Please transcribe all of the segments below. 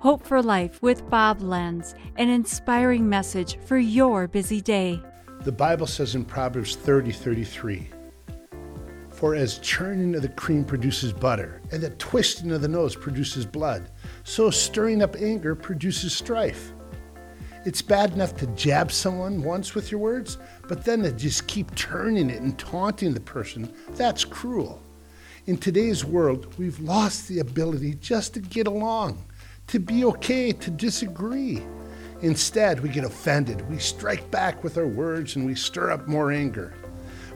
Hope for Life with Bob Lenz, an inspiring message for your busy day. The Bible says in Proverbs 30 33, For as churning of the cream produces butter, and the twisting of the nose produces blood, so stirring up anger produces strife. It's bad enough to jab someone once with your words, but then to just keep turning it and taunting the person, that's cruel. In today's world, we've lost the ability just to get along, to be okay, to disagree. Instead, we get offended, we strike back with our words, and we stir up more anger.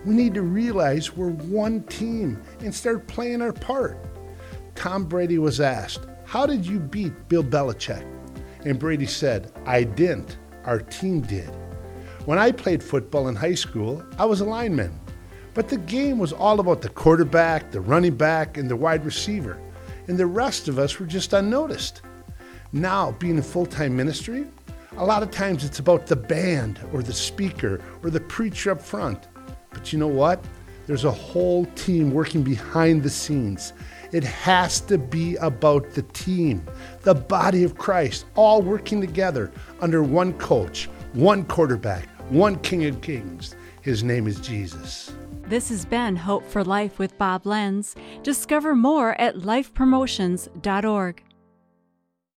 We need to realize we're one team and start playing our part. Tom Brady was asked, How did you beat Bill Belichick? And Brady said, I didn't. Our team did. When I played football in high school, I was a lineman. But the game was all about the quarterback, the running back, and the wide receiver. And the rest of us were just unnoticed. Now, being in full time ministry, a lot of times it's about the band or the speaker or the preacher up front. But you know what? There's a whole team working behind the scenes. It has to be about the team, the body of Christ, all working together under one coach, one quarterback, one King of Kings. His name is Jesus. This has been Hope for Life with Bob Lenz. Discover more at lifepromotions.org.